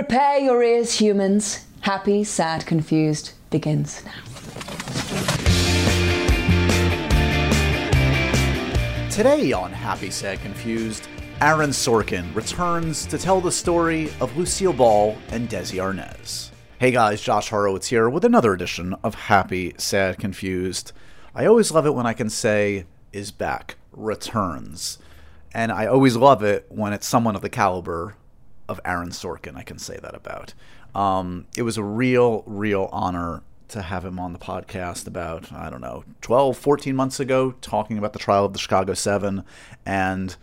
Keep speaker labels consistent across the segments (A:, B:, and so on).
A: Prepare your ears, humans. Happy, sad, confused begins now.
B: Today on Happy, Sad, Confused, Aaron Sorkin returns to tell the story of Lucille Ball and Desi Arnaz. Hey guys, Josh Horowitz here with another edition of Happy, Sad, Confused. I always love it when I can say, is back, returns. And I always love it when it's someone of the caliber of Aaron Sorkin, I can say that about. Um, it was a real, real honor to have him on the podcast about, I don't know, 12, 14 months ago, talking about the trial of the Chicago Seven. And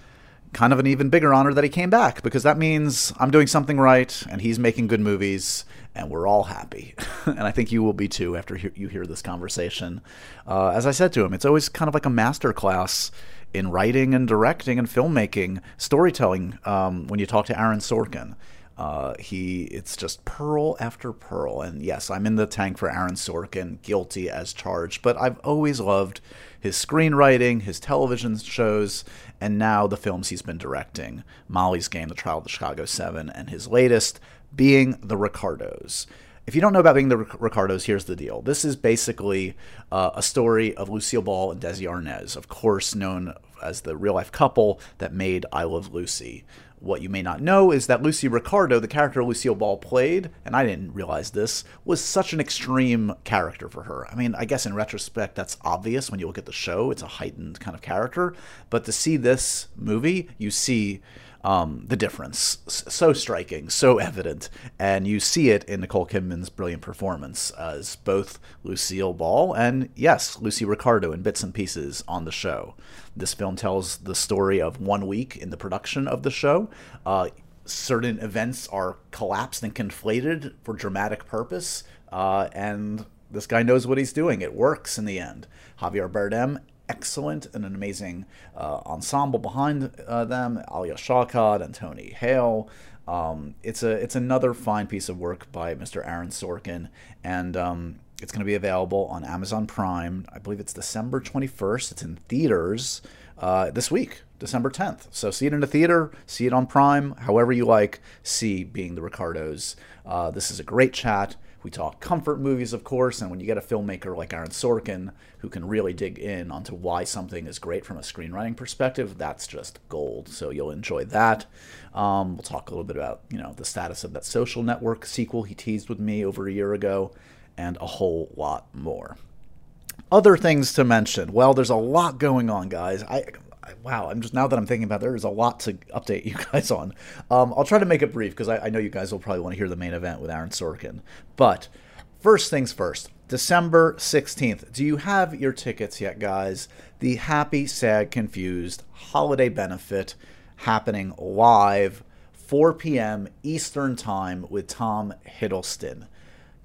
B: kind of an even bigger honor that he came back because that means I'm doing something right and he's making good movies and we're all happy. and I think you will be too after you hear this conversation. Uh, as I said to him, it's always kind of like a master class in writing and directing and filmmaking, storytelling um, when you talk to Aaron Sorkin. Uh, he it's just pearl after pearl, and yes, I'm in the tank for Aaron Sorkin, guilty as charged. But I've always loved his screenwriting, his television shows, and now the films he's been directing: Molly's Game, The Trial of the Chicago Seven, and his latest, being The Ricardos. If you don't know about being the Ricardos, here's the deal. This is basically uh, a story of Lucille Ball and Desi Arnaz, of course known as the real life couple that made I Love Lucy. What you may not know is that Lucy Ricardo, the character Lucille Ball played, and I didn't realize this, was such an extreme character for her. I mean, I guess in retrospect, that's obvious when you look at the show. It's a heightened kind of character. But to see this movie, you see um, the difference. So striking, so evident. And you see it in Nicole Kidman's brilliant performance as both Lucille Ball and, yes, Lucy Ricardo in bits and pieces on the show. This film tells the story of one week in the production of the show. Uh, certain events are collapsed and conflated for dramatic purpose, uh, and this guy knows what he's doing. It works in the end. Javier Bardem excellent and an amazing uh, ensemble behind uh, them. Alia Shawkat and Tony Hale. Um, it's a it's another fine piece of work by Mr. Aaron Sorkin, and um, it's going to be available on Amazon Prime. I believe it's December 21st. It's in theaters uh, this week, December 10th. So see it in the theater, see it on Prime, however you like. See being the Ricardos. Uh, this is a great chat. We talk comfort movies, of course, and when you get a filmmaker like Aaron Sorkin who can really dig in onto why something is great from a screenwriting perspective, that's just gold. So you'll enjoy that. Um, we'll talk a little bit about you know the status of that social network sequel he teased with me over a year ago, and a whole lot more. Other things to mention. Well, there's a lot going on, guys. I wow, I'm just now that I'm thinking about it, there's a lot to update you guys on. Um, I'll try to make it brief because I, I, know you guys will probably want to hear the main event with Aaron Sorkin. But first things first, December 16th. Do you have your tickets yet, guys? The Happy, Sad, Confused holiday benefit happening live, 4 p.m. Eastern Time with Tom Hiddleston.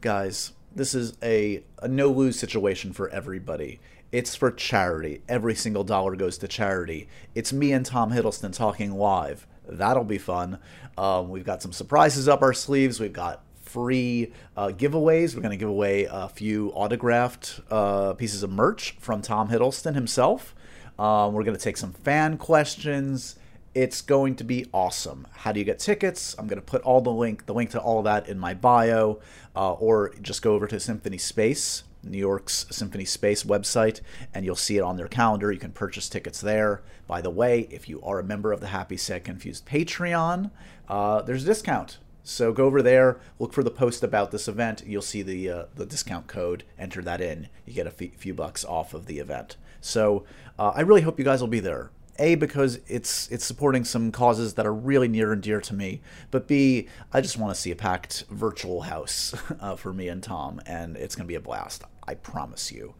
B: Guys, this is a, a no lose situation for everybody. It's for charity. Every single dollar goes to charity. It's me and Tom Hiddleston talking live. That'll be fun. Um, we've got some surprises up our sleeves. We've got free uh, giveaways. We're going to give away a few autographed uh, pieces of merch from Tom Hiddleston himself. Um, we're going to take some fan questions. It's going to be awesome. How do you get tickets? I'm going to put all the link, the link to all of that in my bio, uh, or just go over to Symphony Space New York's Symphony Space website, and you'll see it on their calendar. You can purchase tickets there. By the way, if you are a member of the Happy Sad Confused Patreon, uh, there's a discount. So go over there, look for the post about this event. You'll see the uh, the discount code. Enter that in. You get a few bucks off of the event. So uh, I really hope you guys will be there. A because it's it's supporting some causes that are really near and dear to me, but B I just want to see a packed virtual house uh, for me and Tom, and it's gonna be a blast. I promise you.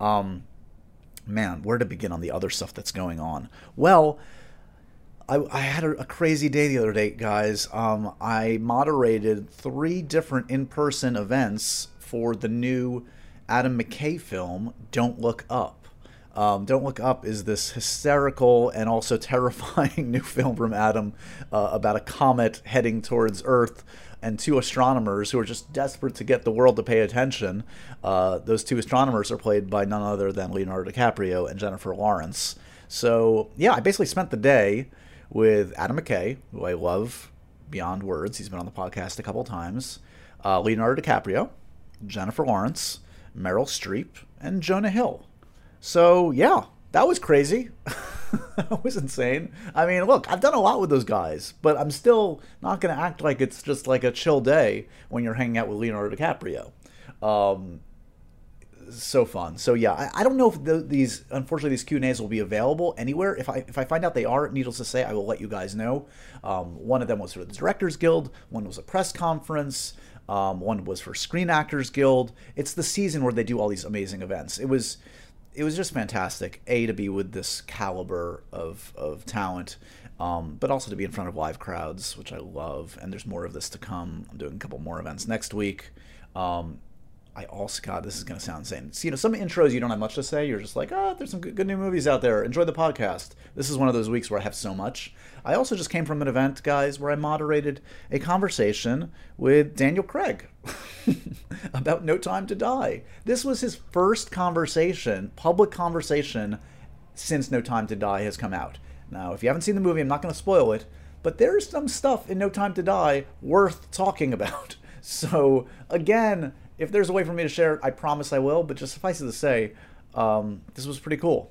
B: Um, man, where to begin on the other stuff that's going on? Well. I, I had a, a, crazy day the other day, guys. Um, I moderated three different in person events for the new Adam McKay film, Don't Look Up. Um, Don't Look Up is this hysterical and also terrifying new film from Adam uh, about a comet heading towards Earth and two astronomers who are just desperate to get the world to pay attention. Uh, those two astronomers are played by none other than Leonardo DiCaprio and Jennifer Lawrence. So, yeah, I basically spent the day with Adam McKay, who I love beyond words. He's been on the podcast a couple times. Uh, Leonardo DiCaprio, Jennifer Lawrence, Meryl Streep, and Jonah Hill. So yeah, that was crazy. that was insane. I mean, look, I've done a lot with those guys, but I'm still not going to act like it's just like a chill day when you're hanging out with Leonardo DiCaprio. Um, so fun. So yeah, I, I don't know if the, these unfortunately these Q and A's will be available anywhere. If I if I find out they are, needless to say, I will let you guys know. Um, one of them was for the Directors Guild. One was a press conference. Um, one was for Screen Actors Guild. It's the season where they do all these amazing events. It was it was just fantastic. A to be with this caliber of of talent, um, but also to be in front of live crowds, which I love. And there's more of this to come. I'm doing a couple more events next week. Um, I also, God, this is going to sound insane. So, you know, some intros you don't have much to say. You're just like, oh, there's some good, good, new movies out there. Enjoy the podcast. This is one of those weeks where I have so much. I also just came from an event, guys, where I moderated a conversation with Daniel Craig about No Time to Die. This was his first conversation, public conversation, since No Time to Die has come out. Now, if you haven't seen the movie, I'm not going to spoil it, but there's some stuff in No Time to Die worth talking about. So, again, if there's a way for me to share it, I promise I will. But just suffice it to say, um, this was pretty cool.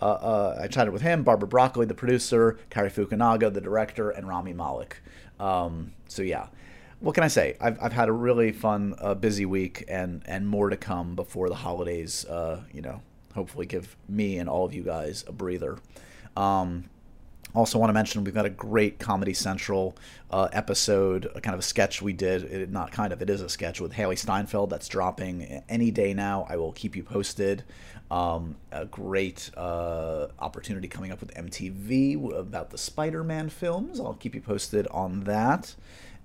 B: Uh, uh, I chatted with him, Barbara Broccoli, the producer, Cary Fukunaga, the director, and Rami Malek. Um, so yeah, what can I say? I've, I've had a really fun, uh, busy week, and and more to come before the holidays. Uh, you know, hopefully give me and all of you guys a breather. Um, also, want to mention we've got a great Comedy Central uh, episode, a kind of a sketch we did. It, not kind of, it is a sketch with Hailee Steinfeld that's dropping any day now. I will keep you posted. Um, a great uh, opportunity coming up with MTV about the Spider Man films. I'll keep you posted on that.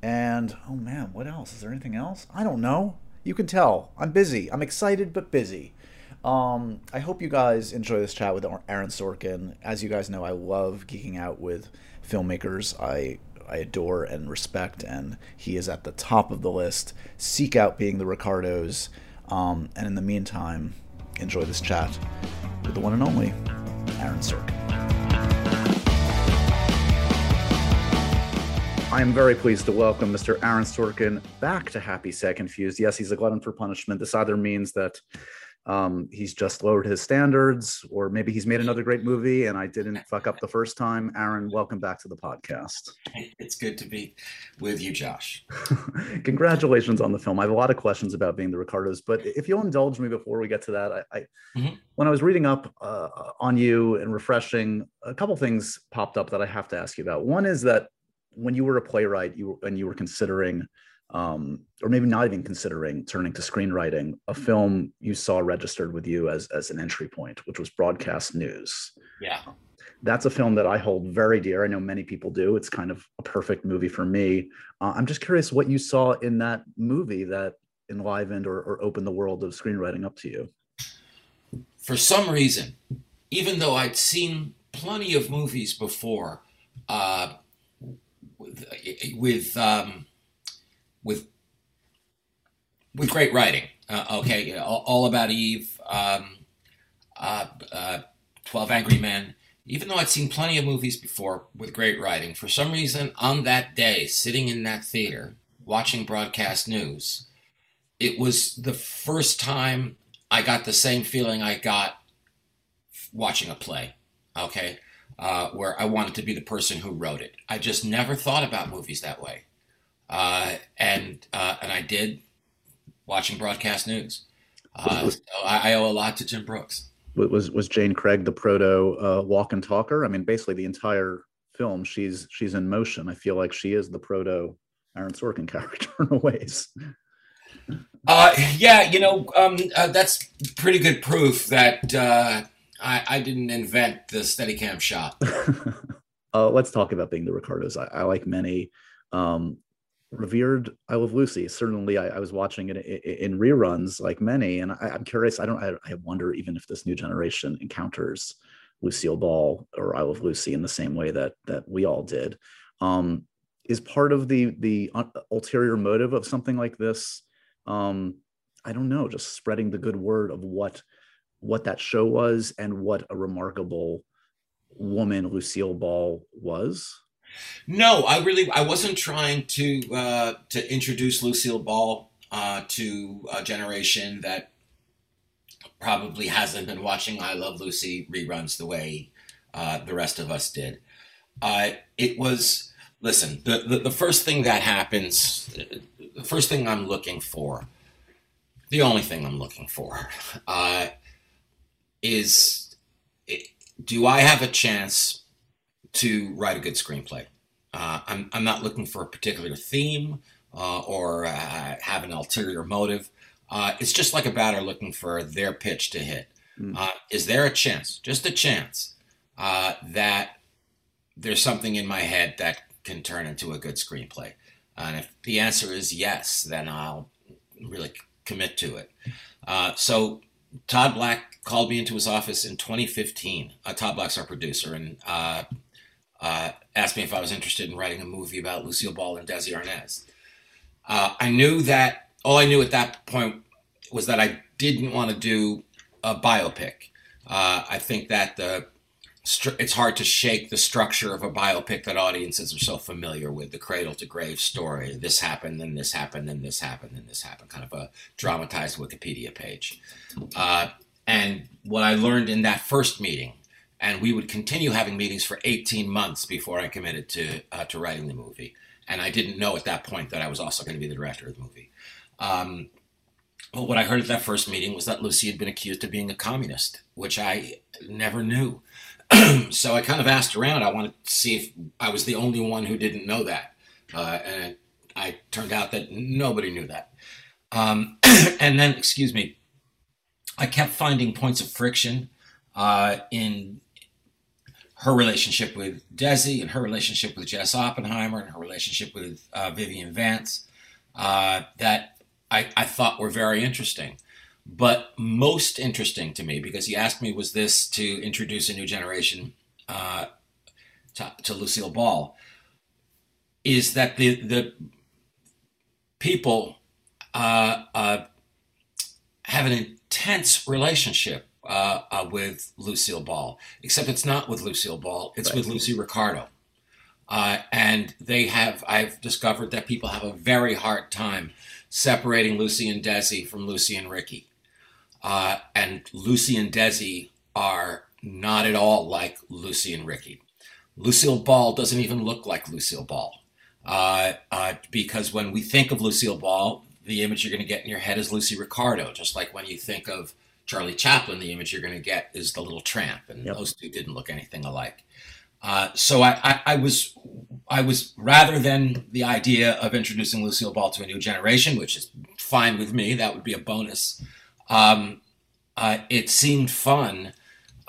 B: And oh man, what else? Is there anything else? I don't know. You can tell. I'm busy. I'm excited but busy. Um, I hope you guys enjoy this chat with Aaron Sorkin. As you guys know, I love geeking out with filmmakers. I I adore and respect, and he is at the top of the list. Seek out being the Ricardos, um, and in the meantime, enjoy this chat with the one and only Aaron Sorkin. I am very pleased to welcome Mr. Aaron Sorkin back to Happy Sad Confused. Yes, he's a glutton for punishment. This either means that um, he's just lowered his standards, or maybe he's made another great movie and I didn't fuck up the first time. Aaron, welcome back to the podcast.
C: It's good to be with you, Josh.
B: Congratulations on the film. I have a lot of questions about being the Ricardos, but if you'll indulge me before we get to that, I, I mm-hmm. when I was reading up uh, on you and refreshing, a couple things popped up that I have to ask you about. One is that when you were a playwright, you and you were considering um, or maybe not even considering turning to screenwriting, a film you saw registered with you as, as an entry point, which was broadcast news.
C: Yeah.
B: That's a film that I hold very dear. I know many people do. It's kind of a perfect movie for me. Uh, I'm just curious what you saw in that movie that enlivened or, or opened the world of screenwriting up to you.
C: For some reason, even though I'd seen plenty of movies before, uh, with, with um, with with great writing. Uh, okay, all, all, about Eve, um, uh, uh, Twelve Angry Men. Even though I'd seen plenty of movies before with great writing, for some reason on that day, sitting in that theater watching broadcast news, it was the first time I got the same feeling I got watching a play. Okay. Uh, where I wanted to be the person who wrote it. I just never thought about movies that way uh, and uh, and I did watching broadcast news. Uh, so I, I, owe a lot to Jim Brooks.
B: Was was Jane Craig the proto uh, walk and talker? I mean, basically the entire film, she's she's in motion. I feel like she is the proto Aaron Sorkin character in a ways.
C: Uh, yeah, you know, um, uh, that's pretty good proof that uh, I, I didn't invent the Steadicam shot.
B: uh, let's talk about being the Ricardos. I, I like many. Um, revered I Love Lucy. Certainly, I, I was watching it in, reruns, like many, and I, am curious. I don't. I, I, wonder even if this new generation encounters Lucille Ball or I Love Lucy in the same way that that we all did. Um, is part of the the ulterior motive of something like this? Um, I don't know. Just spreading the good word of what what that show was and what a remarkable woman Lucille Ball was.
C: No, I really I wasn't trying to uh, to introduce Lucille Ball uh, to a generation that probably hasn't been watching I Love Lucy reruns the way uh, the rest of us did. Uh, it was listen the, the the first thing that happens, the first thing I'm looking for, the only thing I'm looking for, uh, is do I have a chance to write a good screenplay? Uh, I'm, I'm not looking for a particular theme uh, or uh, have an ulterior motive. Uh, it's just like a batter looking for their pitch to hit. Mm. is there a chance, just a chance, uh, that there's something in my head that can turn into a good screenplay? And if the answer is yes, then I'll really commit to it. so Todd Black called me into his office in 2015. Todd Black's our producer, and uh, asked me if I was interested in writing a movie about Lucille Ball and Desi Arnaz. Uh, I knew that all I knew at that point was that I didn't want to do a biopic. Uh, I think that the it's hard to shake the structure of a biopic that audiences are so familiar with the cradle to grave story. This happened, then this happened, then this happened, then this happened. Kind of a dramatized Wikipedia page. Uh, and what I learned in that first meeting and we would continue having meetings for 18 months before I committed to uh, to writing the movie. And I didn't know at that point that I was also going to be the director of the movie. Um, but what I heard at that first meeting was that Lucy had been accused of being a communist, which I never knew. so I kind of asked around. I wanted to see if I was the only one who didn't know that, uh, and it, I turned out that nobody knew that. Um, and then, excuse me, I kept finding points of friction uh, in her relationship with Desi and her relationship with Jess Oppenheimer and her relationship with uh, Vivian Vance uh, that I, I, thought were very interesting. But most interesting to me, because he asked me, was this to introduce a new generation uh, to, to, Lucille Ball, is that the, the people uh, uh, have an intense relationship uh, uh, with Lucille Ball, except it's not with Lucille Ball, it's right. with Lucy Ricardo. Uh, and they have, I've discovered that people have a very hard time separating Lucy and Desi from Lucy and Ricky. Uh, and Lucy and Desi are not at all like Lucy and Ricky. Lucille Ball doesn't even look like Lucille Ball. Uh, uh, because when we think of Lucille Ball, the image you're going to get in your head is Lucy Ricardo, just like when you think of Charlie Chaplin, the image you're going to get is the little tramp, and yep. those two didn't look anything alike. Uh, so I, I, I, was, I was rather than the idea of introducing Lucille Ball to a new generation, which is fine with me. That would be a bonus. Um, uh, it seemed fun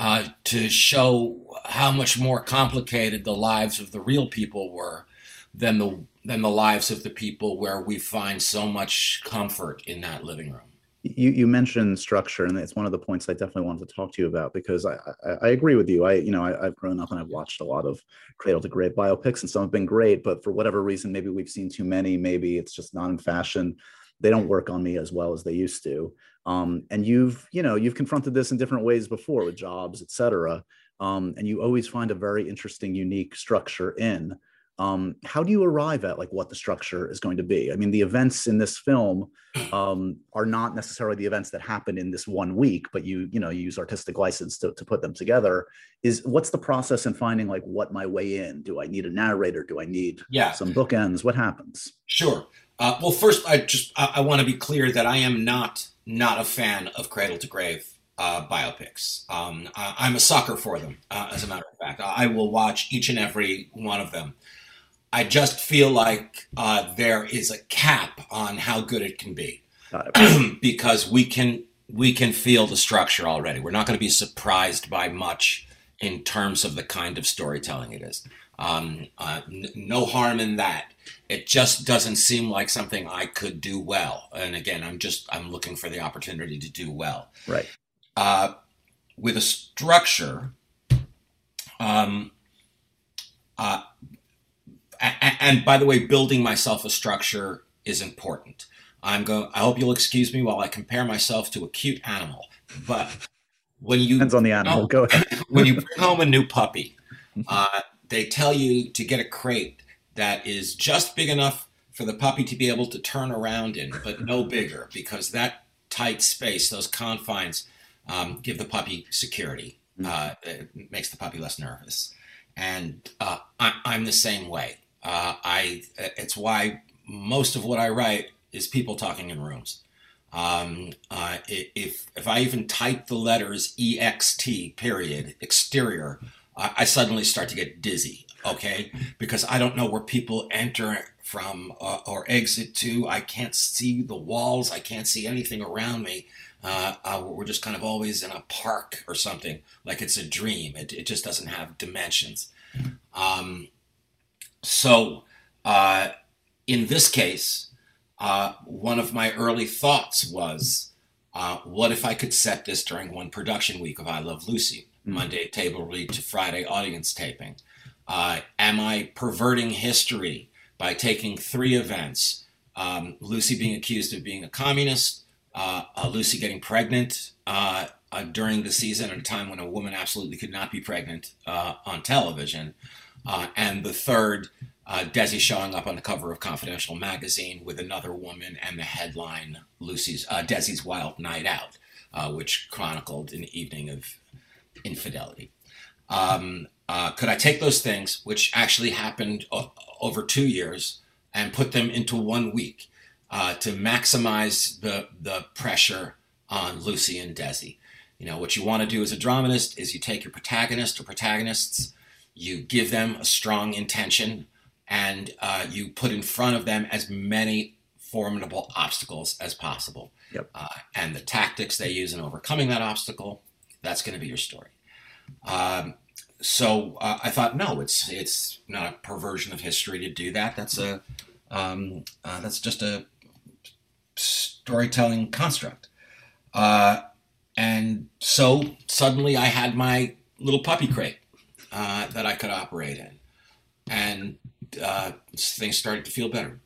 C: uh, to show how much more complicated the lives of the real people were than the than the lives of the people where we find so much comfort in that living room
B: you, you mentioned structure and it's one of the points i definitely wanted to talk to you about because i i, I agree with you. I you know I, have grown up and i've watched a lot of cradle to grave biopics and some have been great but for whatever reason maybe we've seen too many maybe it's just not in fashion. They don't work on me as well as they used to. Um, and you've you know you've confronted this in different ways before with jobs et cetera. Um, and you always find a very interesting unique structure in um, how do you arrive at like what the structure is going to be i mean the events in this film um, are not necessarily the events that happen in this one week but you you know you use artistic license to, to put them together is what's the process in finding like what my way in do i need a narrator do i need
C: yeah.
B: some bookends what happens
C: sure uh, well first i just i, I want to be clear that i am not not a fan of cradle to grave uh, biopics. Um, I, am a sucker for them, uh, as a matter of fact. I will watch each and every one of them. I just feel like uh, there is a cap on how good it can be because we can we can feel the structure already. We're not going to be surprised by much in terms of the kind of storytelling it is. Um, uh, n- no harm in that. It just doesn't seem like something I could do well. And again, I'm just I'm looking for the opportunity to do well.
B: Right.
C: Uh, with a structure, um, uh, and by the way, building myself a structure is important. I'm going. I hope you'll excuse me while I compare myself to a cute animal. But when you
B: depends on the animal. Go ahead.
C: when you bring home a new puppy, uh, they tell you to get a crate that is just big enough for the puppy to be able to turn around in, but no bigger, because that tight space, those confines, um, give the puppy security. Mm. Uh, it makes the puppy less nervous, and uh, I, am the same way. Uh, I it's why most of what I write is people talking in rooms. Um, uh, if if I even type the letters ext period exterior, I, I suddenly start to get dizzy. Okay, because I don't know where people enter from uh, or exit to. I can't see the walls. I can't see anything around me. Uh, uh, we're just kind of always in a park or something, like it's a dream. It, it just doesn't have dimensions. Um, so, uh, in this case, uh, one of my early thoughts was, uh, what if I could set this during one production week of I Love Lucy, mm-hmm. Monday table read to Friday audience taping? am I perverting history by taking three events um, Lucy being accused of being a communist, uh, uh, Lucy getting pregnant uh, uh, during the season at a time when a woman absolutely could not be pregnant uh, on television, uh, and the third, Desi showing up on the cover of Confidential magazine with another woman and the headline Lucy's Desi's Wild Night Out, which chronicled an evening of infidelity. Um, could I take those things, which actually happened over two years and put them into one week uh, to maximize the, the pressure on Lucy and Desi. You know, what you want to do as a dramatist is you take your protagonist or protagonists, you give them a strong intention, and uh, you put in front of them as many formidable obstacles as possible.
B: Yep.
C: Uh, and the tactics they use in overcoming that obstacle, that's going to be your story. Um, so uh, I thought, no, it's it's not a perversion of history to do that. That's a um, uh, that's just a storytelling construct. Uh, and so suddenly I had my little puppy crate uh, that I could operate in, and uh, things started to feel better.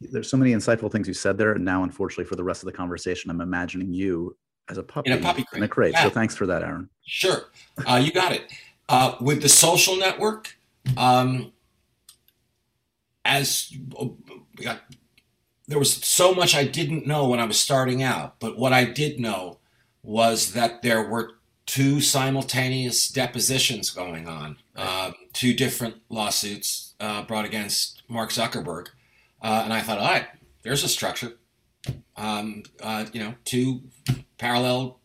B: There's so many insightful things you said there, and now, unfortunately, for the rest of the conversation, I'm imagining you as a puppy
C: in a puppy crate.
B: In a crate. Yeah. So thanks for that, Aaron.
C: Sure, uh, you got it. Uh, with the social network, um, as there was so much I didn't know when I was starting out, but what I did know was that there were two simultaneous depositions going on, uh, two different lawsuits uh, brought against Mark Zuckerberg, uh, and I thought, all right, there's a structure. Um, uh, you know, two parallel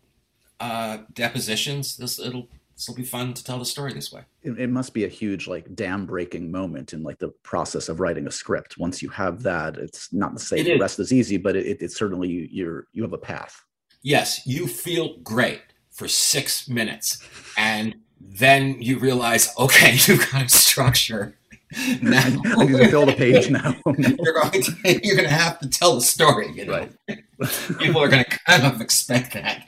C: uh, depositions. This it'll this will be fun to tell the story this way.
B: It, it, must be a huge like dam breaking moment in like the process of writing a script. Once you have that, it's not to say the rest is easy, but it, it, certainly you, you're you have a path.
C: Yes, you feel great for six minutes, and then you realize, okay, you've got a structure.
B: Now I need to fill the page now.
C: you're going to you're going to have to tell the story. You know? Right. People are going to kind of expect that.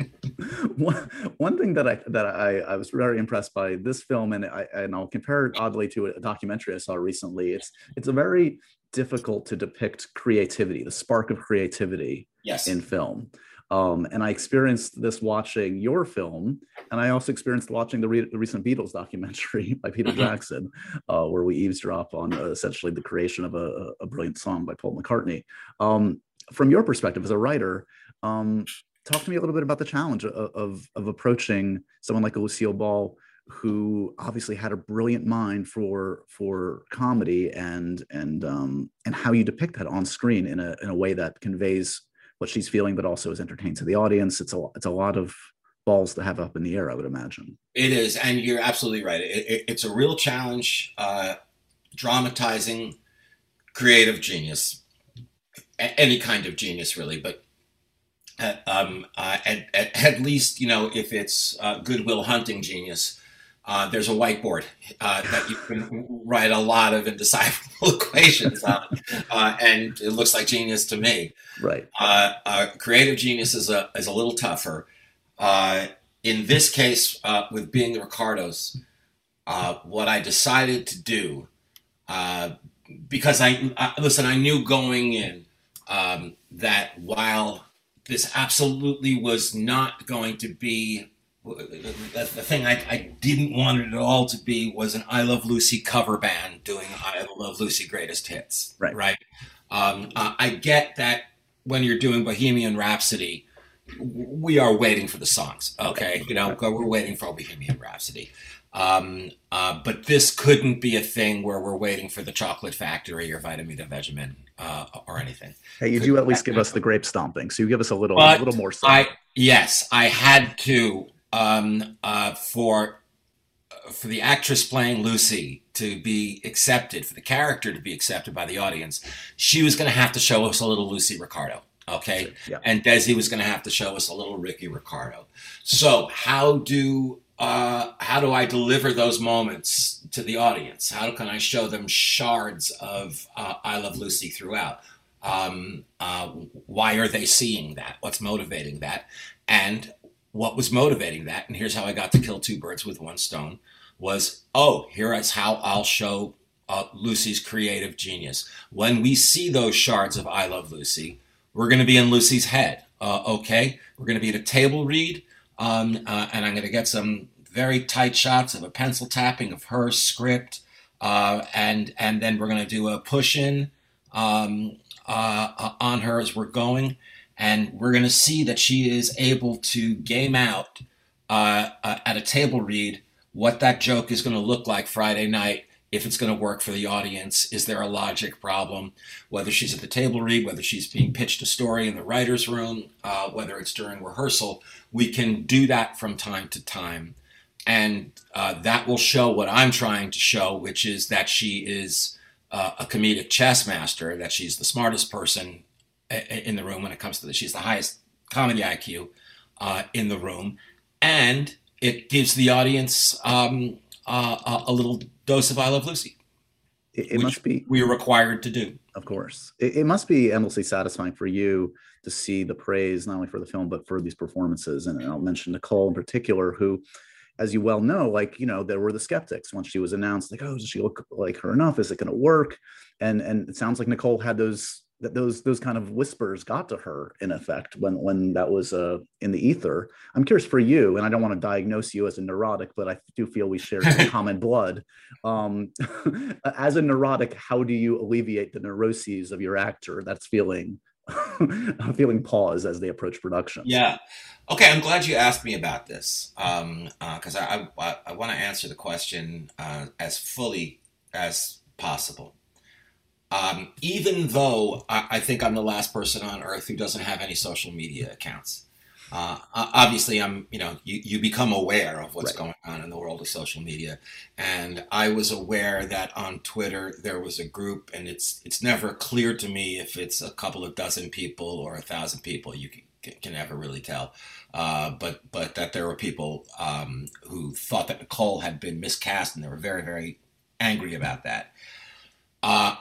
B: one, one thing that I that I, I was very impressed by this film, and I and I'll compare it oddly to a documentary I saw recently. It's it's a very difficult to depict creativity, the spark of creativity
C: yes.
B: in film. Um, and I experienced this watching your film, and I also experienced watching the, re- the recent Beatles documentary by Peter mm-hmm. Jackson, uh, where we eavesdrop on uh, essentially the creation of a, a, brilliant song by Paul McCartney. Um, from your perspective as a writer, um, talk to me a little bit about the challenge of, of, of approaching someone like Lucille Ball who obviously had a brilliant mind for for comedy and and um, and how you depict that on screen in a in a way that conveys what she's feeling, but also is entertaining to the audience. It's a it's a lot of balls to have up in the air, I would imagine.
C: It is, and you're absolutely right. It, it, it's a real challenge, uh, dramatizing creative genius, any kind of genius, really, but um, uh, at, at, at, least, you know, if it's uh, Good Will Hunting genius, uh, there's a whiteboard uh, that you can write a lot of indecipherable equations on, uh, and it looks like genius to me.
B: Right.
C: Uh, creative genius is a is a little tougher. in this case, with being the Ricardos, what I decided to do, because I, I, listen, I knew going in um, that while this absolutely was not going to be the, the thing I, I, didn't want it at all to be was an I Love Lucy cover band doing I Love Lucy greatest hits.
B: Right.
C: Right. Um, uh, I get that when you're doing Bohemian Rhapsody, we are waiting for the songs. Okay. You know, we're waiting for Bohemian Rhapsody. Um, uh, but this couldn't be a thing where we're waiting for the Chocolate Factory or Vitameatavegamin uh, or anything.
B: Hey, you do at least give us the grape stomping, so you give us a little, a little more.
C: I yes, I had to um, uh, for for the actress playing Lucy to be accepted, for the character to be accepted by the audience, she was going to have to show us a little Lucy Ricardo. Okay.
B: Yeah.
C: And Desi was going to have to show us a little Ricky Ricardo. So how do uh, how do I deliver those moments to the audience? How can I show them shards of uh, I Love Lucy throughout? Um, uh, why are they seeing that? What's motivating that? And what was motivating that, and here's how I got to kill two birds with one stone, was oh, here is how I'll show uh, Lucy's creative genius. When we see those shards of I Love Lucy, we're going to be in Lucy's head. Uh, okay, we're going to be at a table read, um, uh, and I'm going to get some very tight shots of a pencil tapping of her script, uh, and and then we're going to do a push in um, uh, uh, on her as we're going and we're going to see that she is able to game out uh, uh, at a table read what that joke is going to look like Friday night. If it's going to work for the audience, is there a logic problem? Whether she's at the table read, whether she's being pitched a story in the writer's room, uh, whether it's during rehearsal, we can do that from time to time. And uh, that will show what I'm trying to show, which is that she is uh, a comedic chess master, that she's the smartest person in the room when it comes to this. She's the highest comedy IQ uh, in the room, and it gives the audience um, uh, a little dose of I Love Lucy.
B: It, it must be
C: we are required to do.
B: Of course, it, it, must be endlessly satisfying for you to see the praise not only for the film but for these performances. And I'll mention Nicole in particular, who as you well know, like, you know, there were the skeptics once she was announced, like, oh, does she look like her enough? Is it going to work? And and it sounds like Nicole had those that those those kind of whispers got to her in effect when when that was uh, in the ether. I'm curious for you, and I don't want to diagnose you as a neurotic, but I do feel we share some common blood. Um, as a neurotic, how do you alleviate the neuroses of your actor that's feeling feeling pause as they approach production?
C: Yeah. Okay, I'm glad you asked me about this because um, uh, I I, I want to answer the question uh, as fully as possible. Um, even though I, I, think I'm the last person on earth who doesn't have any social media accounts. Uh, obviously, I'm, you know, you, you become aware of what's right. going on in the world of social media. And I was aware that on Twitter there was a group, and it's it's never clear to me if it's a couple of dozen people or a thousand people. You can, can never really tell. Uh, but but that there were people um, who thought that Nicole had been miscast, and they were very very angry about that. Uh,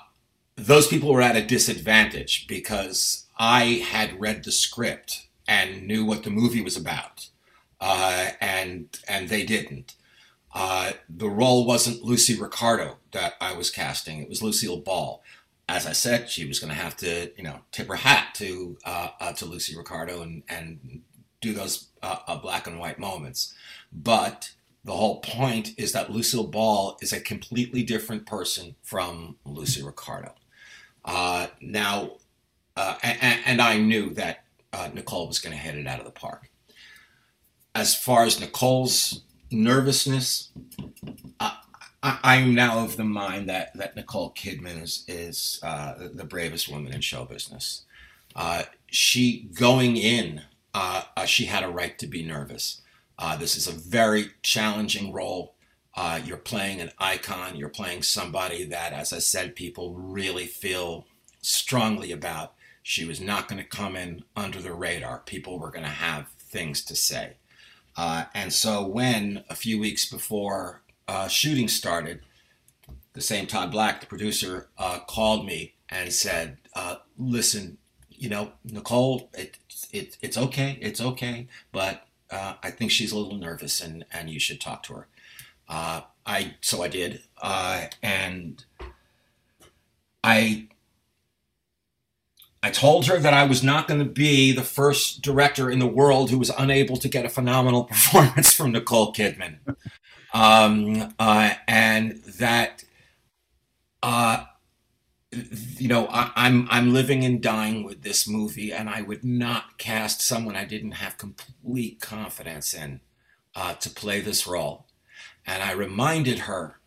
C: those people were at a disadvantage because I had read the script and knew what the movie was about, uh, and and they didn't. Uh, the role wasn't Lucy Ricardo that I was casting; it was Lucille Ball. As I said, she was going to have to, you know, tip her hat to uh, uh to Lucy Ricardo and and do those uh, uh, black and white moments. But the whole point is that Lucille Ball is a completely different person from Lucy Ricardo. Uh, now, uh, and, and, I knew that uh, Nicole was going to hit it out of the park. As far as Nicole's nervousness, I, am now of the mind that, that Nicole Kidman is, is uh, the bravest woman in show business. Uh, she going in, uh, she had a right to be nervous. this is a very challenging role. Uh, you're playing an icon. You're playing somebody that, as I said, people really feel strongly about. She was not going to come in under the radar. People were going to have things to say. Uh, and so, when a few weeks before uh, shooting started, the same Todd Black, the producer, uh, called me and said, uh, "Listen, you know, Nicole, it, it, it's okay, it's okay, but uh, I think she's a little nervous, and and you should talk to her." Uh, I so I did, uh, and I I told her that I was not going to be the first director in the world who was unable to get a phenomenal performance from Nicole Kidman, um, uh, and that uh, you know I, I'm I'm living and dying with this movie, and I would not cast someone I didn't have complete confidence in uh, to play this role. And I reminded her,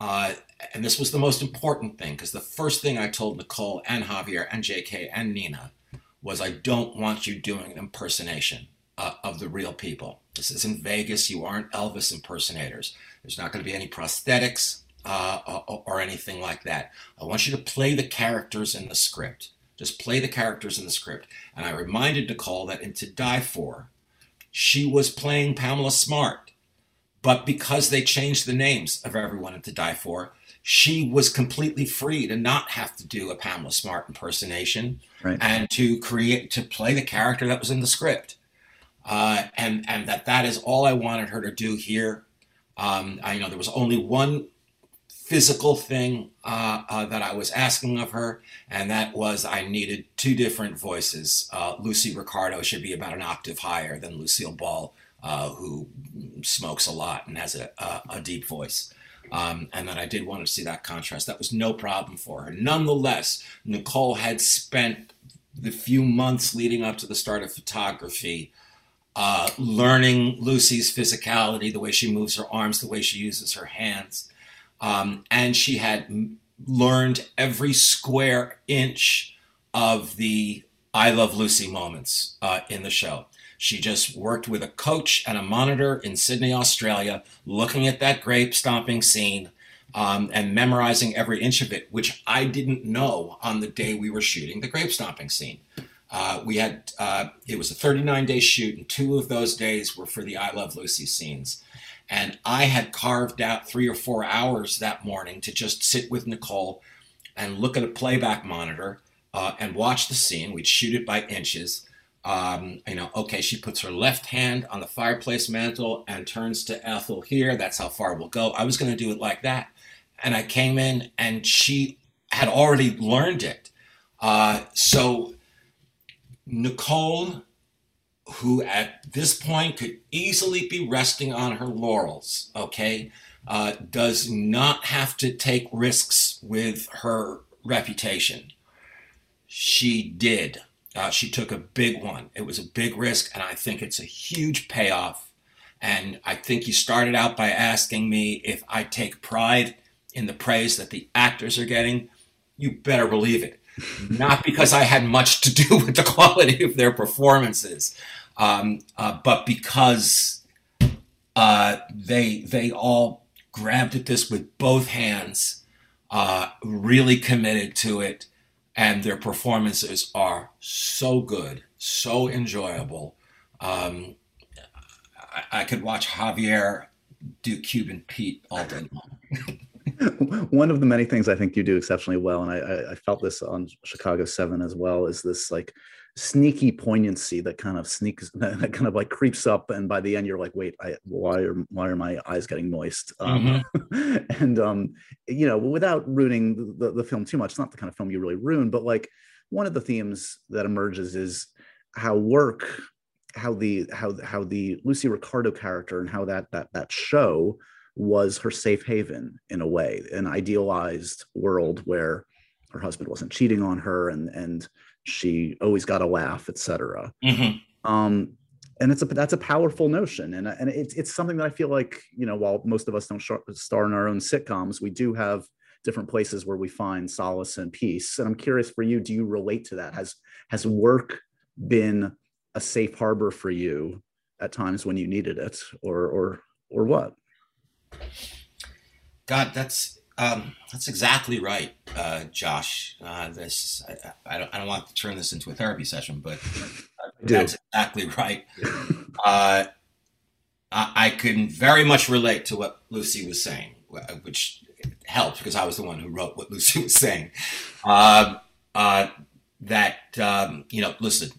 C: uh, and this was the most important thing, because the first thing I told Nicole and Javier and JK and Nina was, I don't want you doing an impersonation uh, of the real people. This isn't Vegas. You aren't Elvis impersonators. There's not going to be any prosthetics uh, or, or anything like that. I want you to play the characters in the script. Just play the characters in the script. And I reminded Nicole that in To Die For, she was playing Pamela Smart. But because they changed the names of everyone in To Die For, she was completely free to not have to do a Pamela Smart impersonation right. and to create to play the character that was in the script. Uh, and and that that is all I wanted her to do here. Um, I know there was only one physical thing uh, uh, that I was asking of her, and that was I needed two different voices. Uh, Lucy Ricardo should be about an octave higher than Lucille Ball, uh, who smokes a lot and has a, a, a deep voice. Um, and that I did want to see that contrast. That was no problem for her. Nonetheless, Nicole had spent the few months leading up to the start of photography uh, learning Lucy's physicality, the way she moves her arms, the way she uses her hands. Um, and she had learned every square inch of the I Love Lucy moments uh, in the show. She just worked with a coach and a monitor in Sydney, Australia, looking at that grape stomping scene um, and memorizing every inch of it, which I didn't know on the day we were shooting the grape stomping scene. Uh, we had uh, it was a 39 day shoot, and two of those days were for the I Love Lucy scenes. And I had carved out three or four hours that morning to just sit with Nicole and look at a playback monitor uh, and watch the scene. We'd shoot it by inches. Um, you know, okay, she puts her left hand on the fireplace mantle and turns to Ethel here. That's how far we'll go. I was going to do it like that. And I came in and she had already learned it. Uh, so Nicole who at this point could easily be resting on her laurels, okay, uh, does not have to take risks with her reputation. She did. Uh, she took a big one. It was a big risk, and I think it's a huge payoff. And I think you started out by asking me if I take pride in the praise that the actors are getting. You better believe it. Not because I had much to do with the quality of their performances, um, uh, but because uh, they they all grabbed at this with both hands, uh, really committed to it, and their performances are so good, so enjoyable. Um, I, I, could watch Javier do Cuban Pete all day long.
B: One of the many things I think you do exceptionally well, and I, I felt this on Chicago Seven as well, is this like sneaky poignancy that kind of sneaks that kind of like creeps up and by the end you're like wait I, why are why are my eyes getting moist um, mm-hmm. and um you know without ruining the, the film too much it's not the kind of film you really ruin but like one of the themes that emerges is how work how the how how the lucy ricardo character and how that that that show was her safe haven in a way an idealized world where her husband wasn't cheating on her and and she always got a laugh, etc. Mm-hmm. Um, and it's a that's a powerful notion, and and it's it's something that I feel like you know while most of us don't star in our own sitcoms, we do have different places where we find solace and peace. And I'm curious for you, do you relate to that? Has has work been a safe harbor for you at times when you needed it, or or or what?
C: God, that's um, that's exactly right, uh, Josh. Uh, this I, I, don't, I don't want to turn this into a therapy session, but that's exactly right. Uh, I, I can very much relate to what Lucy was saying, which helped because I was the one who wrote what Lucy was saying. Um, uh, that um, you know, listen.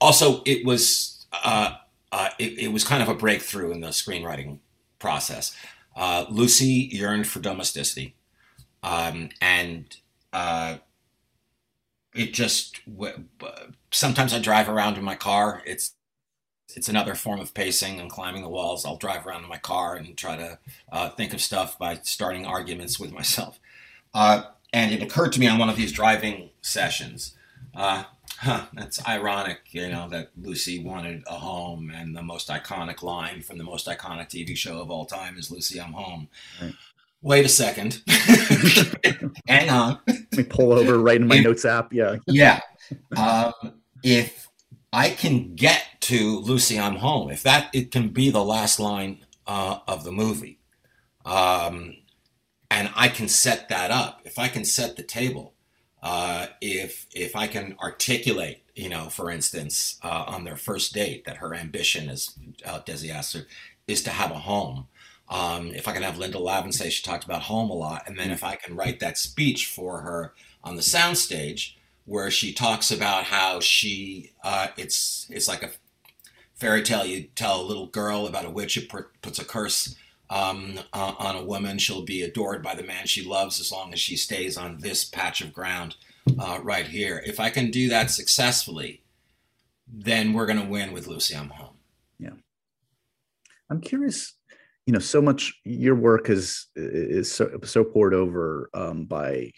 C: Also, it was uh, uh, it, it was kind of a breakthrough in the screenwriting process. Uh, Lucy yearned for domesticity um, and uh, it just sometimes I drive around in my car. It's it's another form of pacing and climbing the walls. I'll drive around in my car and try to uh, think of stuff by starting arguments with myself. Uh, and it occurred to me on one of these driving sessions. Uh, huh, that's ironic, you know, that Lucy wanted a home, and the most iconic line from the most iconic TV show of all time is "Lucy, I'm home." Right. Wait a second. Hang on.
B: Let me pull over right in my if, notes app. Yeah.
C: yeah. Um, if I can get to Lucy, I'm home, if that it can be the last line uh, of the movie, um, and I can set that up, if I can set the table, uh, if if I can articulate, you know, for instance, uh, on their first date, that her ambition is, uh, Desi her, is to have a home. Um, if I can have Linda Lavin say she talked about home a lot, and then if I can write that speech for her on the soundstage, where she talks about how she, uh, it's it's like a fairy tale. You tell a little girl about a witch who puts a curse um, uh, on a woman. She'll be adored by the man she loves as long as she stays on this patch of ground uh, right here. If I can do that successfully, then we're going to win with Lucy I'm Home.
B: Yeah. I'm curious, you know, so much your work is is so, so pored over um, by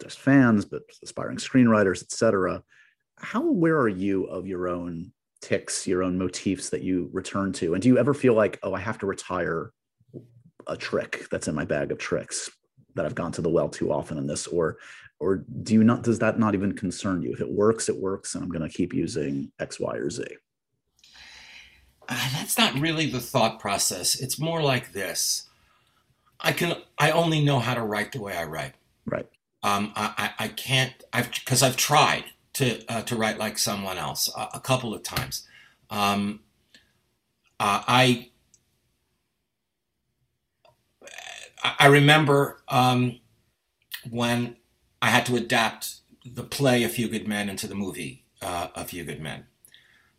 B: just fans, but aspiring screenwriters, etc. How aware are you of your own tics, your own motifs that you return to? And do you ever feel like, oh, I have to retire a trick that's in my bag of tricks that I've gone to the well too often in this, or or do you not? Does that not even concern you? If it works, it works, and I'm going to keep using X, Y, or Z.
C: Uh, that's not really the thought process. It's more like this. I can. I only know how to write the way I write.
B: Right.
C: Um, I, I, I can't. I've because I've tried to uh, to write like someone else a, a couple of times. Um, uh, I I remember um, when I had to adapt the play A Few Good Men into the movie uh, A Few Good Men.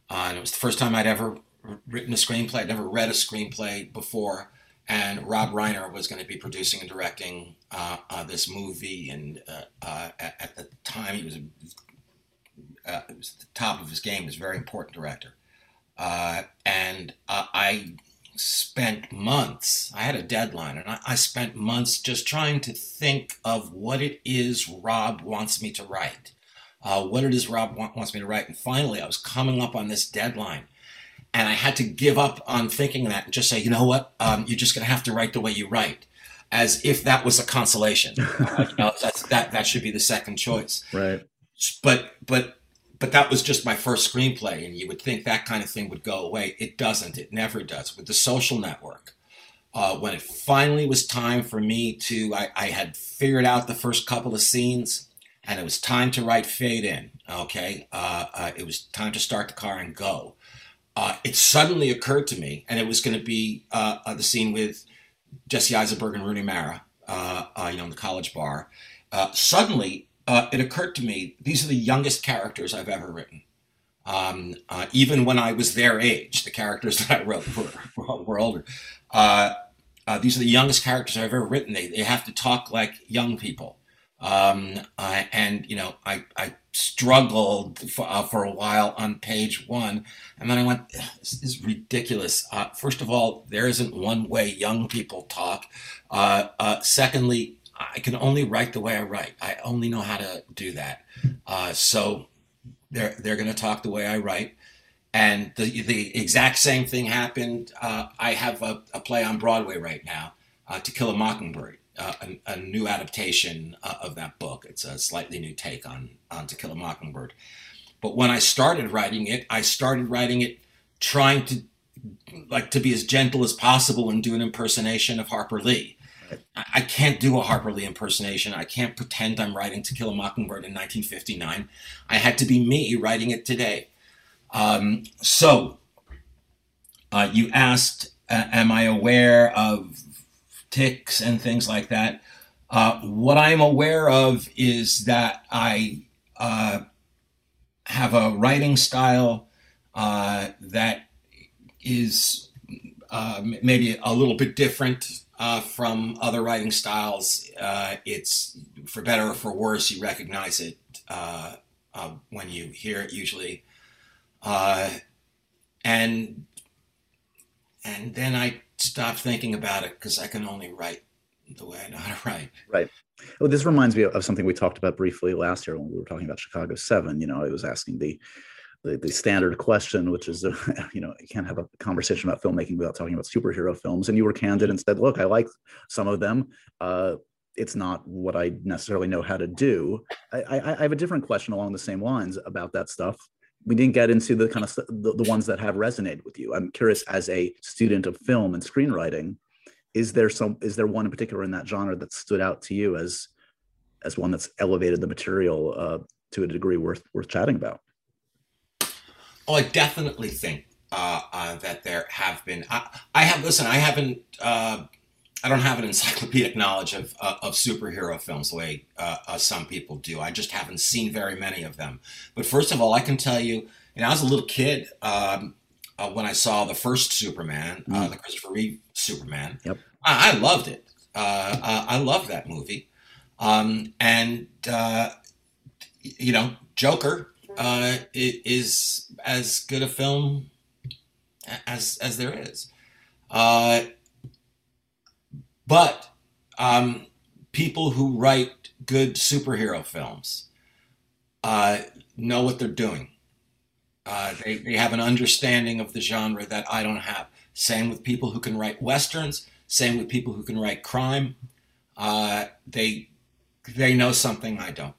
C: Uh, and it was the first time I'd ever written a screenplay. I'd never read a screenplay before. And Rob Reiner was going to be producing and directing uh, uh this movie. And uh, uh, at, at, the time, he was, it was at the top of his game. He was a very important director. and I spent months, I had a deadline, and I, I, spent months just trying to think of what it is Rob wants me to write. Uh, what it is Rob want, wants me to write. And finally, I was coming up on this deadline. And I had to give up on thinking that and just say, you know what? Um, you're just going to have to write the way you write, as if that was a consolation. uh, you know, that's, that that should be the second choice.
B: Right.
C: But but but that was just my first screenplay and you would think that kind of thing would go away it doesn't it never does with the social network uh, when it finally was time for me to I, I, had figured out the first couple of scenes and it was time to write fade in okay uh, uh, it was time to start the car and go uh, it suddenly occurred to me and it was going to be uh, uh, the scene with jesse eisenberg and rooney mara you know in the college bar suddenly uh, it occurred to me these are the youngest characters I've ever written. Um, uh, even when I was their age, the characters that I wrote were, were older. Uh, uh, these are the youngest characters I've ever written. They, they have to talk like young people. Um, I, and, you know, I, I struggled for, uh, for a while on page one. And then I went, this is ridiculous. Uh, first of all, there isn't one way young people talk. Uh, secondly, I can only write the way I write. I only know how to do that. Uh, so they're they're going to talk the way I write. And the the exact same thing happened. Uh, I have a, a, play on Broadway right now, uh, To Kill a Mockingbird, a, a, new adaptation uh, of that book. It's a slightly new take on on To Kill a Mockingbird. But when I started writing it, I started writing it trying to like to be as gentle as possible and do an impersonation of Harper Lee I can't do a Harper Lee impersonation. I can't pretend I'm writing To Kill a Mockingbird in 1959. I had to be me writing it today. Um, so, uh, you asked, uh, am I aware of tics and things like that? Uh, what I'm aware of is that I uh, have a writing style uh, that is uh, maybe a little bit different uh, from other writing styles. Uh, it's for better or for worse, you recognize it when you hear it usually, and and then I stopped thinking about it because I can only write the way I know how to write.
B: Right. Well, this reminds me of something we talked about briefly last year when we were talking about Chicago Seven. You know, I was asking the the, the standard question, which is, uh, you know, you can't have a conversation about filmmaking without talking about superhero films. And you were candid and said, look, I like some of them. Uh, it's not what I necessarily know how to do. I, I, I, have a different question along the same lines about that stuff. We didn't get into the kind of the, the ones that have resonated with you. I'm curious, as a student of film and screenwriting, is there some is there one in particular in that genre that stood out to you as as one that's elevated the material uh, to a degree worth worth chatting about?
C: Oh, I definitely think uh, uh, that there have been. I, I, have listen. I haven't. Uh, I don't have an encyclopedic knowledge of uh, of superhero films the way uh, uh, some people do. I just haven't seen very many of them. But first of all, I can tell you. You know, I was a little kid um, when I saw the first Superman, mm. the Christopher Reeve Superman.
B: Yep.
C: I, I loved it. I loved that movie. Um, and you know, Joker uh, is as good a film as as there is. But um, people who write good superhero films uh, know what they're doing. Uh, they, they have an understanding of the genre that I don't have. Same with people who can write westerns. Same with people who can write crime. Uh, they they know something I don't,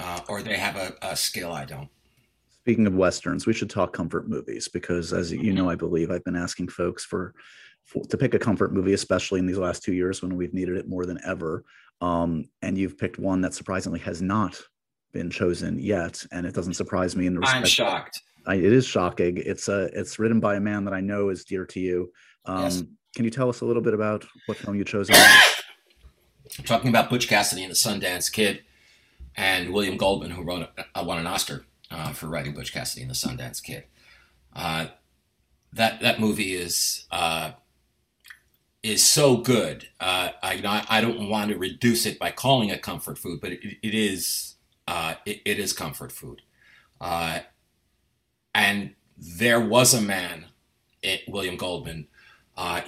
C: uh, or they have a, a skill I don't.
B: Speaking of westerns, we should talk comfort movies because, as you know, I believe I've been asking folks for, for to pick a comfort movie, especially in these last two years when we've needed it more than ever. Um, and you've picked one that surprisingly has not been chosen yet, and it doesn't surprise me. In
C: I'm shocked.
B: I, it is shocking. It's a it's written by a man that I know is dear to you. Um, yes. Can you tell us a little bit about what film you chose?
C: Talking about Butch Cassidy and the Sundance Kid, and William Goldman, who wrote uh, won an Oscar uh, for writing Butch Cassidy and the Sundance Kid. Uh, that that movie is uh, is so good. Uh, I, you know, I, I, don't want to reduce it by calling it comfort food, but it, it is uh, it, it is comfort food. Uh, and there was a man, it, William Goldman.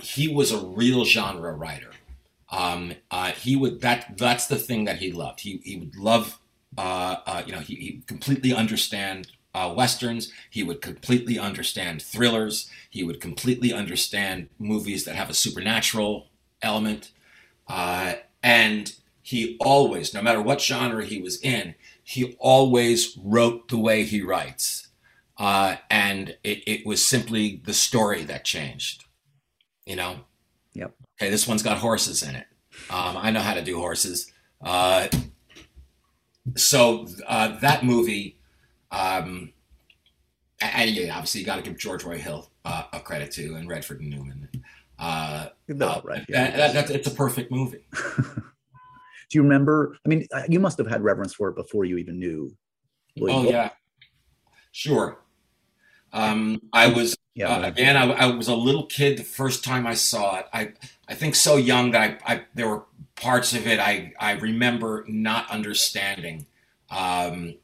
C: he was a real genre writer. Um, he would that that's the thing that he loved. He he would love uh, uh, you know, he, he completely understand uh, westerns. He would completely understand thrillers. He would completely understand movies that have a supernatural element. Uh, and he always, no matter what genre he was in, he always wrote the way he writes. Uh, and it, it was simply the story that changed. You know.
B: Yep.
C: Okay, this one's got horses in it. Um, I know how to do horses. Uh, so uh, that movie, um, and yeah, obviously you got to give George Roy Hill uh, a credit too, and Redford and Newman. Uh, no, right. Yeah, that, that, it's a perfect movie.
B: Do you remember? I mean, uh, you must have had reverence for it before you even knew.
C: William oh yeah, sure. Um, I was yeah, uh, again. I, I, was a little kid the first time I saw it. I I think so young that I, I there were parts of it I, I remember not understanding. Um,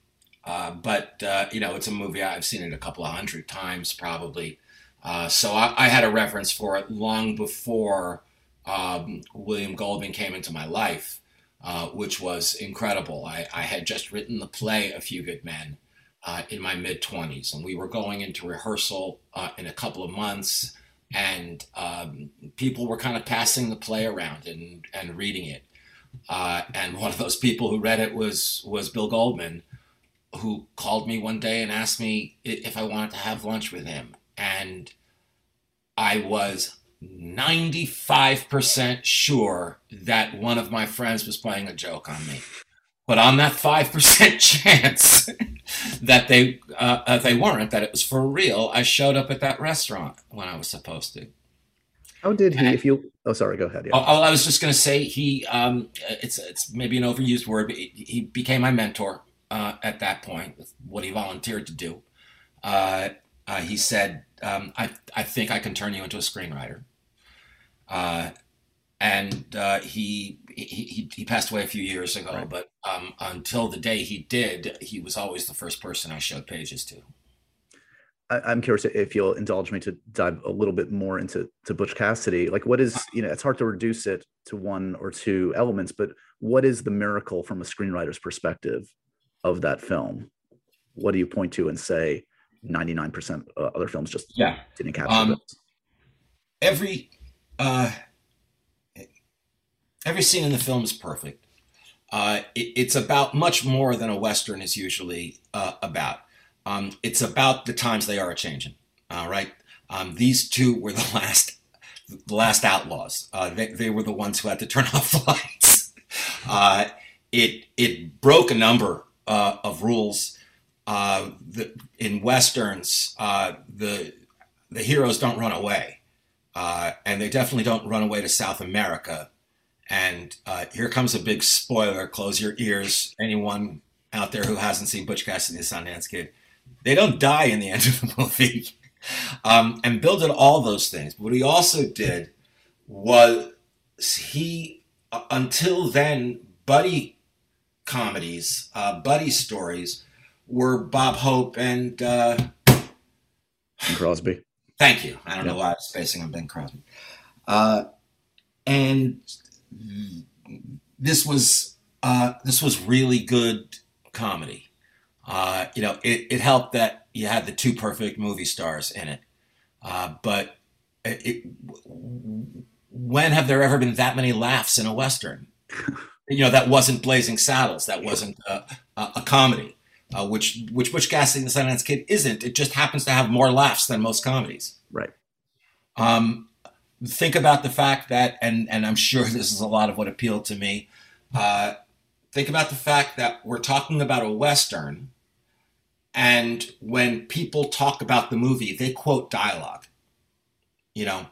C: uh, but, uh, you know, it's a movie I've seen it a couple of hundred times probably. Uh, so I, I, had a reference for it long before um, William Goldman came into my life, uh, which was incredible. I, I, had just written the play A Few Good Men uh, in my mid 20s, and we were going into rehearsal in a couple of months and um, people were kind of passing the play around and, and reading it. And one of those people who read it was was Bill Goldman, who called me one day and asked me if I wanted to have lunch with him, and I was 95% sure that one of my friends was playing a joke on me. But on that 5% chance that they uh, uh, they weren't, that it was for real, I showed up at that restaurant when I was supposed to.
B: How did he? And, if you, oh, sorry, go ahead.
C: Yeah. Oh, oh I was just going to say he. Um, it's it's maybe an overused word, but he, he became my mentor uh, at that point. What he volunteered to do. Uh, uh, he said, um, "I I think I can turn you into a screenwriter." Uh, and he, he he passed away a few years ago, right. but um, until the day he did, he was always the first person I showed pages to.
B: I, am curious if you'll indulge me to dive a little bit more into to Butch Cassidy. Like, what is you know, it's hard to reduce it to one or two elements, but what is the miracle from a screenwriter's perspective of that film? What do you point to and say 99% other films just
C: yeah.
B: didn't capture um,
C: Every uh, every scene in the film is perfect. Uh, it, it's about much more than a western is usually uh, about. Um, it's about the times they are a changing. All right, um, these two were the last, the last outlaws. Uh, they, they were the ones who had to turn off the lights. Uh, it it broke a number uh, of rules. Uh, the, in westerns, uh, the the heroes don't run away, uh, and they definitely don't run away to South America. And here comes a big spoiler. Close your ears, anyone out there who hasn't seen Butch Cassidy and the Sundance Kid they don't die in the end of the movie. Um, and Bill did all those things. But what he also did was he, uh, until then, buddy comedies, uh, buddy stories were Bob Hope and, uh,
B: Crosby.
C: Thank you. I don't yeah. know why I was spacing on Bing Crosby. Uh, and this was uh, this was really good comedy. Uh, you know, it, it helped that you had the two perfect movie stars in it. Uh, but it, it, when have there ever been that many laughs in a western? you know, that wasn't Blazing Saddles. That wasn't a, a, a comedy, uh, which which Butch Cassidy and the Sundance Kid isn't. It just happens to have more laughs than most comedies.
B: Right.
C: Um, think about the fact that, and and I'm sure this is a lot of what appealed to me. Uh, think about the fact that we're talking about a western and when people talk about the movie, they quote dialogue. You know,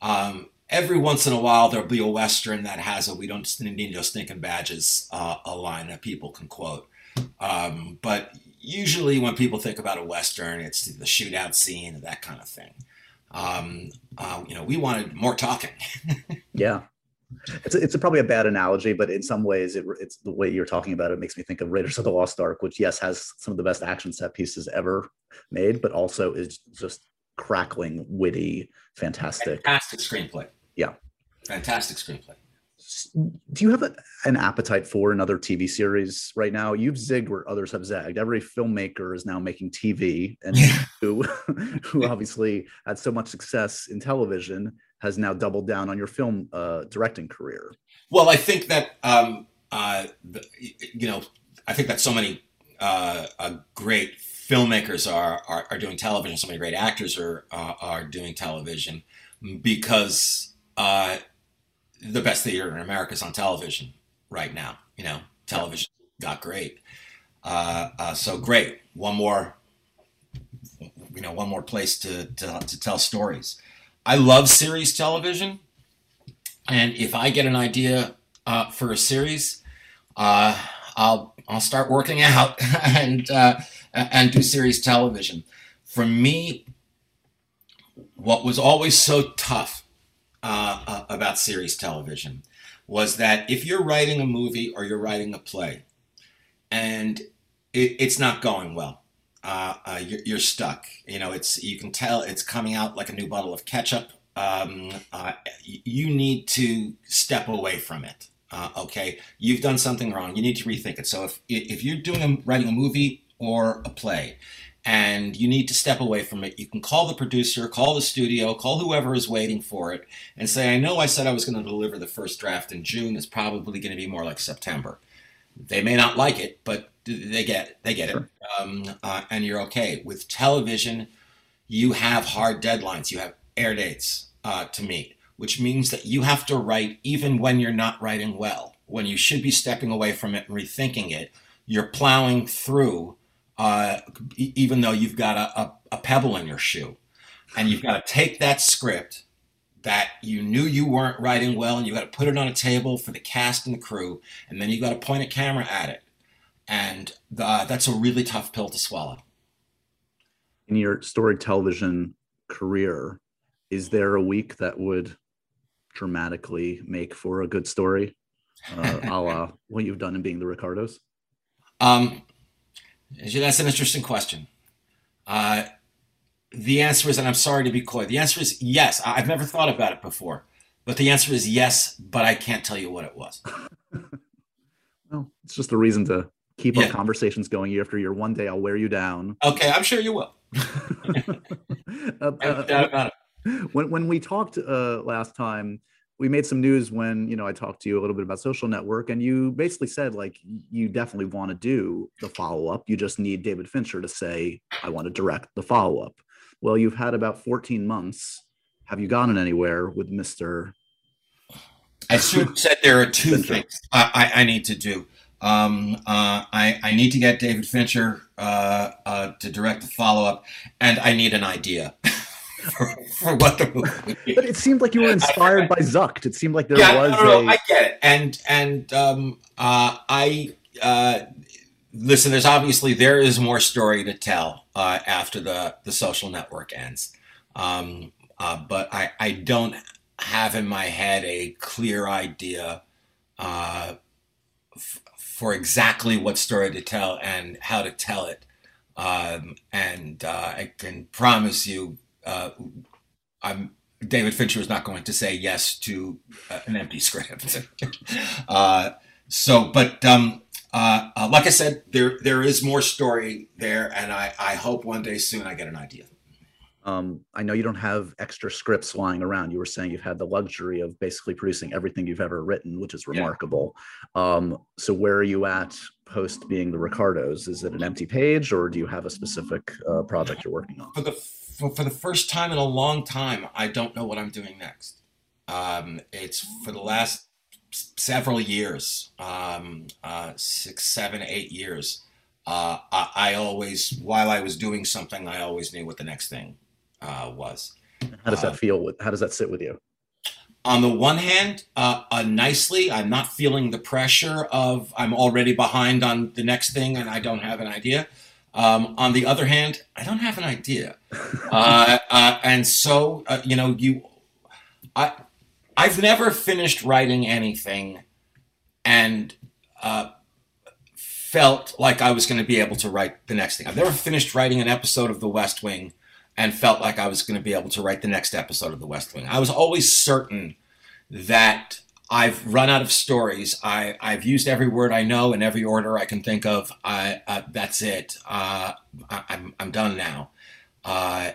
C: um, every once in a while there'll be a western that has a "We don't need no stinking badges" uh, a line that people can quote. Um, but usually, when people think about a western, it's the shootout scene and that kind of thing. Um, uh, you know, we wanted more talking.
B: yeah, it's a, it's a probably a bad analogy, but in some ways, it, it's the way you're talking about it makes me think of Raiders of the Lost Ark, which yes has some of the best action set pieces ever made, but also is just crackling, witty, fantastic,
C: fantastic screenplay.
B: Yeah,
C: fantastic screenplay.
B: Do you have a, an appetite for another TV series right now? You've zigged where others have zagged. Every filmmaker is now making TV, and who, who obviously had so much success in television has now doubled down on your film uh, directing career.
C: Well, I think that um, uh, you know, I think that so many uh, uh, great filmmakers are, are, are doing television. So many great actors are uh, are doing television because uh, the best theater in America is on television right now. You know, television got great. uh so great. One more, you know, one more place to to, to tell stories. I love series television, and if I get an idea uh, for a series, uh, I'll I'll start working out and uh, and do series television. For me, what was always so tough uh, uh, about series television was that if you're writing a movie or you're writing a play, and it, it's not going well, uh, uh, you're, you're, stuck. You know, it's you can tell it's coming out like a new bottle of ketchup. Um, uh, you need to step away from it. Uh, okay, you've done something wrong. You need to rethink it. So if if you're doing a, writing a movie or a play, and you need to step away from it, you can call the producer, call the studio, call whoever is waiting for it, and say, "I know I said I was going to deliver the first draft in June. It's probably going to be more like September." They may not like it, but they get they get sure. it, um, uh, and you're okay. With television, you have hard deadlines. You have air dates uh, to meet, which means that you have to write even when you're not writing well. When you should be stepping away from it and rethinking it, you're plowing through, uh, even though you've got a, a, a pebble in your shoe, and you've got to take that script that you knew you weren't writing well and you've got to put it on a table for the cast and the crew and then you've got to point a camera at it and the, that's a really tough pill to swallow
B: in your story television career is there a week that would dramatically make for a good story uh, a la what you've done in being the Ricardos?
C: Um, that's an interesting question. Uh, the answer is, and I'm sorry to be coy, the answer is yes. I've never thought about it before, but the answer is yes, but I can't tell you what it was.
B: well, it's just a reason to keep yeah. our conversations going year after year. One day I'll wear you down.
C: Okay, I'm sure you will.
B: uh, uh, when, when we talked uh, last time, we made some news when you know I talked to you a little bit about social network, and you basically said like you definitely want to do the follow up. You just need David Fincher to say I want to direct the follow up. Well, you've had about 14 months. Have you gotten anywhere with Mister?
C: I should said there are two Fincher. things I, I, I, need to do. Um, uh, I, I need to get David Fincher uh, uh, to direct the follow up, and I need an idea. for, for what the movie.
B: But it seemed like you were inspired by Zucked. It seemed like there yeah, was. No, no,
C: a... I get it, and and um, uh, I uh, listen. There's obviously there is more story to tell uh, after the the social network ends, um, uh, but I I don't have in my head a clear idea. Uh, f- for exactly what story to tell and how to tell it. Um, and uh, I can promise you uh, I'm David Fincher is not going to say yes to uh, an empty script. uh, so, but um, uh, uh, like I said, there there is more story there, and I, I hope one day soon I get an idea.
B: Um, I know you don't have extra scripts lying around. You were saying you've had the luxury of basically producing everything you've ever written, which is remarkable. Yeah. Um, so, where are you at post being the Ricardos? Is it an empty page, or do you have a specific uh, project you're working on?
C: For the for, the first time in a long time, I don't know what I'm doing next. Um, it's for the last several years, um, uh, six, seven, eight years. Uh, I, I, always, while I was doing something, I always knew what the next thing uh, was.
B: How does that uh, feel? With, how does that sit with you?
C: On the one hand, uh, uh, nicely, I'm not feeling the pressure of I'm already behind on the next thing and I don't have an idea. Um, on the other hand, I don't have an idea, uh, uh, and so uh, you know, you, I, I've never finished writing anything, and uh, felt like I was going to be able to write the next thing. I've never finished writing an episode of The West Wing, and felt like I was going to be able to write the next episode of The West Wing. I was always certain that I've run out of stories. I, I've used every word I know in every order I can think of. I, uh, that's it. Uh, I, am I'm, I'm done now. Uh,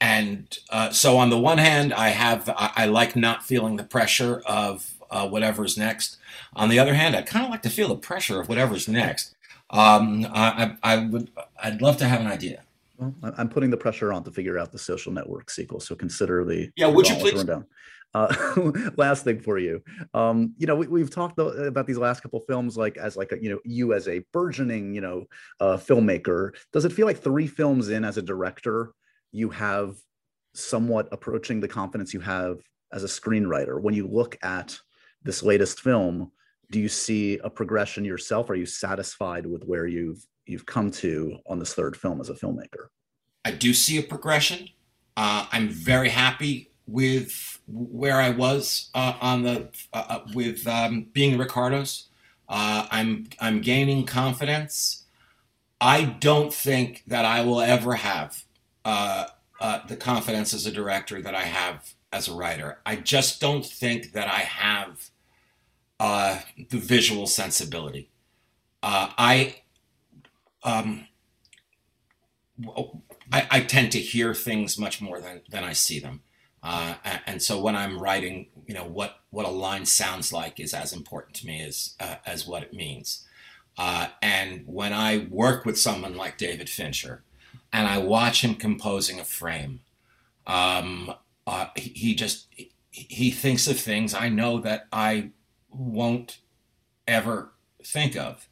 C: and uh, so on the one hand, I have I, I, like not feeling the pressure of uh, whatever's next. On the other hand, I kind of like to feel the pressure of whatever's next. Um, I, I would I'd love to have an idea.
B: Well, I'm putting the pressure on to figure out the social network sequel. So consider the
C: yeah. Would you please?
B: Down. Uh, last thing for you, um, you know, we, have talked about these last couple films, like as like a, you know, you as a burgeoning, you know, uh, filmmaker. Does it feel like three films in as a director, you have somewhat approaching the confidence you have as a screenwriter? When you look at this latest film, do you see a progression yourself? Are you satisfied with where you've you've come to on this third film as a filmmaker?
C: I do see a progression. Uh, I'm very happy with where I was uh, on the uh, uh, with um, being the Ricardos. Uh, I'm I'm gaining confidence. I don't think that I will ever have uh, uh, the confidence as a director that I have as a writer. I just don't think that I have the visual sensibility. I um, I, I tend to hear things much more than, than I see them. Uh, and so when I'm writing, you know, what, what a line sounds like is as important to me as, uh, as what it means. Uh, and when I work with someone like David Fincher and I watch him composing a frame, um, uh, he, just, he thinks of things I know that I won't ever think of.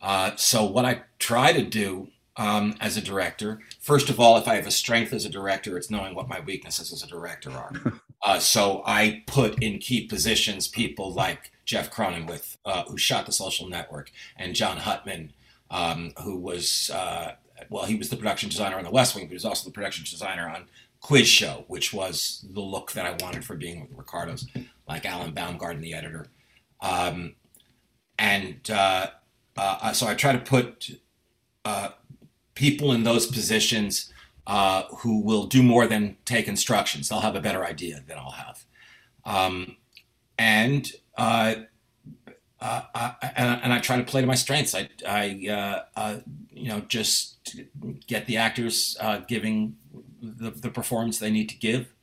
C: Uh, so what I try to do um, as a director. First of all, if I have a strength as a director, it's knowing what my weaknesses as a director are. Uh, so I put in key positions people like Jeff Cronenweth, uh, who shot The Social Network, and Jon Hutman, um, who was, uh, well, he was the production designer on The West Wing, but he was also the production designer on Quiz Show, which was the look that I wanted for being with Ricardos, like Alan Baumgarten, the editor. Um, and uh, uh, so I try to put uh, people in those positions uh, who will do more than take instructions. They'll have a better idea than I'll have, um, and uh, uh, I, and, and, I try to play to my strengths. I, I uh, uh, you know, just get the actors uh, giving the, the, performance they need to give,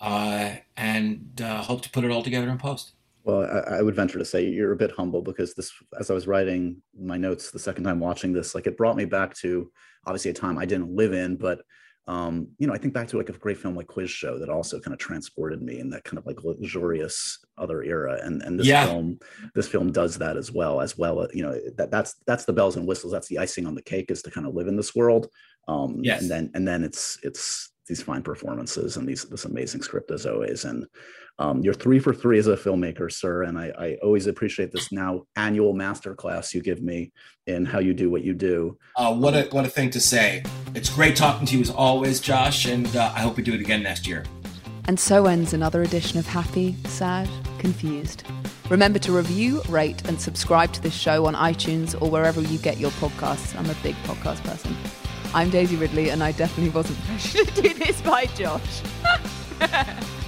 C: and hope to put it all together in post.
B: Well, I, I, would venture to say you're a bit humble because this, as I was writing my notes the second time watching this, like it brought me back to obviously a time I didn't live in, but um, you know, I think back to like a great film like Quiz Show that also kind of transported me in that kind of like luxurious other era. And and this yeah. film, this film does that as well, as well. You know, that that's that's the bells and whistles. That's the icing on the cake is to kind of live in this world. Um, yes. and then and then it's it's these fine performances and these this amazing script as always. And um, you're three for three as a filmmaker, sir, and I, I always appreciate this now annual masterclass you give me in how you do what you do.
C: Uh, what a what a thing to say! It's great talking to you as always, Josh, and uh, I hope we do it again next year.
A: And so ends another edition of Happy, Sad, Confused. Remember to review, rate, and subscribe to this show on iTunes or wherever you get your podcasts. I'm a big podcast person. I'm Daisy Ridley, and I definitely wasn't pressured to do this by Josh.